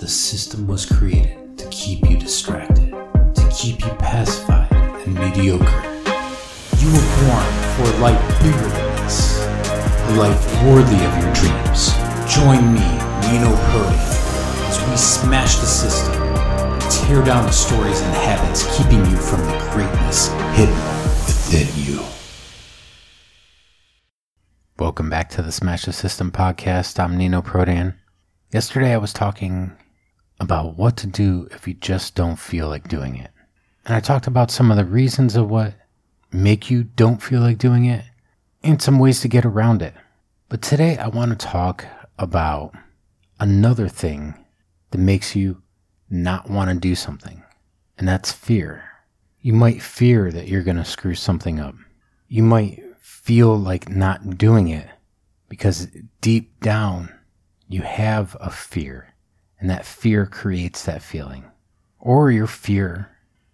The system was created to keep you distracted, to keep you pacified and mediocre. You were born for a life bigger than this, a life worthy of your dreams. Join me, Nino Prodan, as we smash the system tear down the stories and habits keeping you from the greatness hidden within you. Welcome back to the Smash the System podcast. I'm Nino Prodan. Yesterday I was talking about what to do if you just don't feel like doing it. And I talked about some of the reasons of what make you don't feel like doing it and some ways to get around it. But today I want to talk about another thing that makes you not want to do something. And that's fear. You might fear that you're going to screw something up. You might feel like not doing it because deep down you have a fear and that fear creates that feeling. Or your fear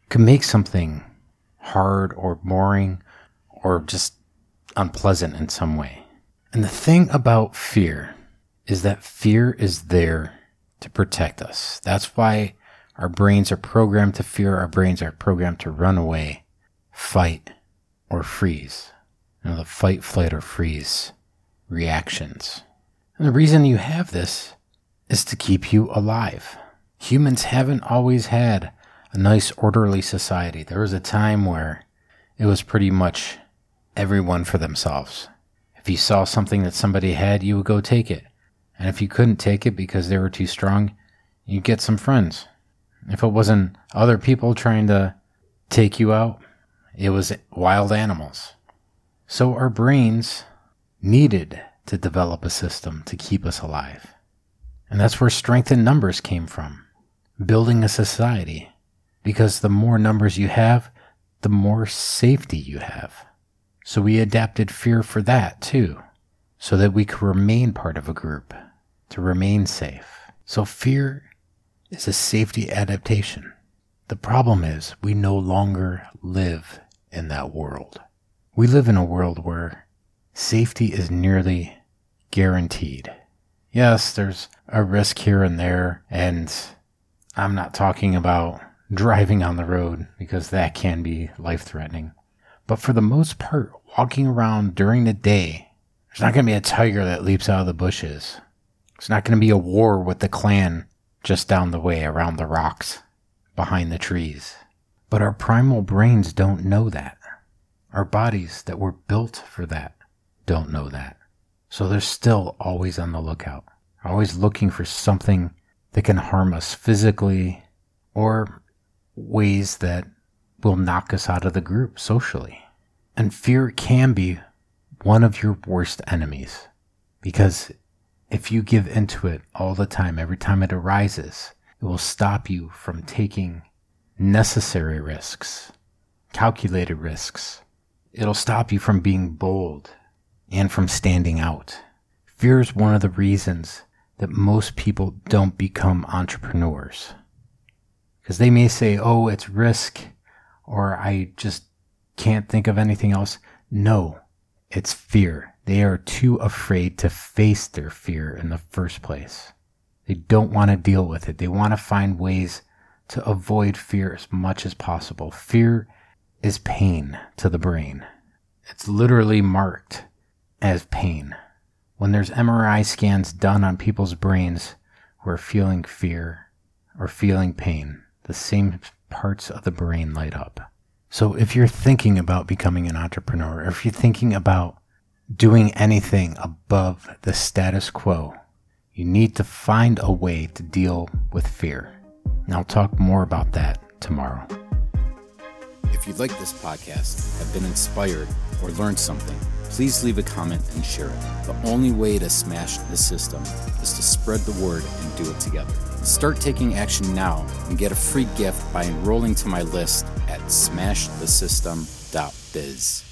can make something hard or boring or just unpleasant in some way. And the thing about fear is that fear is there to protect us. That's why our brains are programmed to fear. Our brains are programmed to run away, fight, or freeze you know, the fight, flight, or freeze reactions. And the reason you have this is to keep you alive. Humans haven't always had a nice, orderly society. There was a time where it was pretty much everyone for themselves. If you saw something that somebody had, you would go take it. And if you couldn't take it because they were too strong, you'd get some friends. If it wasn't other people trying to take you out, it was wild animals. So our brains needed to develop a system to keep us alive. And that's where strength in numbers came from. Building a society. Because the more numbers you have, the more safety you have. So we adapted fear for that too. So that we could remain part of a group. To remain safe. So fear is a safety adaptation. The problem is we no longer live in that world. We live in a world where safety is nearly guaranteed. Yes, there's a risk here and there, and I'm not talking about driving on the road because that can be life threatening. But for the most part, walking around during the day, there's not going to be a tiger that leaps out of the bushes. It's not going to be a war with the clan just down the way around the rocks behind the trees. But our primal brains don't know that. Our bodies that were built for that don't know that. So they're still always on the lookout, always looking for something that can harm us physically or ways that will knock us out of the group socially. And fear can be one of your worst enemies because if you give into it all the time, every time it arises, it will stop you from taking necessary risks, calculated risks, It'll stop you from being bold and from standing out. Fear is one of the reasons that most people don't become entrepreneurs. Because they may say, oh, it's risk, or I just can't think of anything else. No, it's fear. They are too afraid to face their fear in the first place. They don't want to deal with it. They want to find ways to avoid fear as much as possible. Fear is pain to the brain. It's literally marked as pain. When there's MRI scans done on people's brains who are feeling fear or feeling pain, the same parts of the brain light up. So if you're thinking about becoming an entrepreneur, or if you're thinking about doing anything above the status quo, you need to find a way to deal with fear. And I'll talk more about that tomorrow. If you like this podcast, have been inspired, or learned something, please leave a comment and share it. The only way to smash the system is to spread the word and do it together. Start taking action now and get a free gift by enrolling to my list at smashthesystem.biz.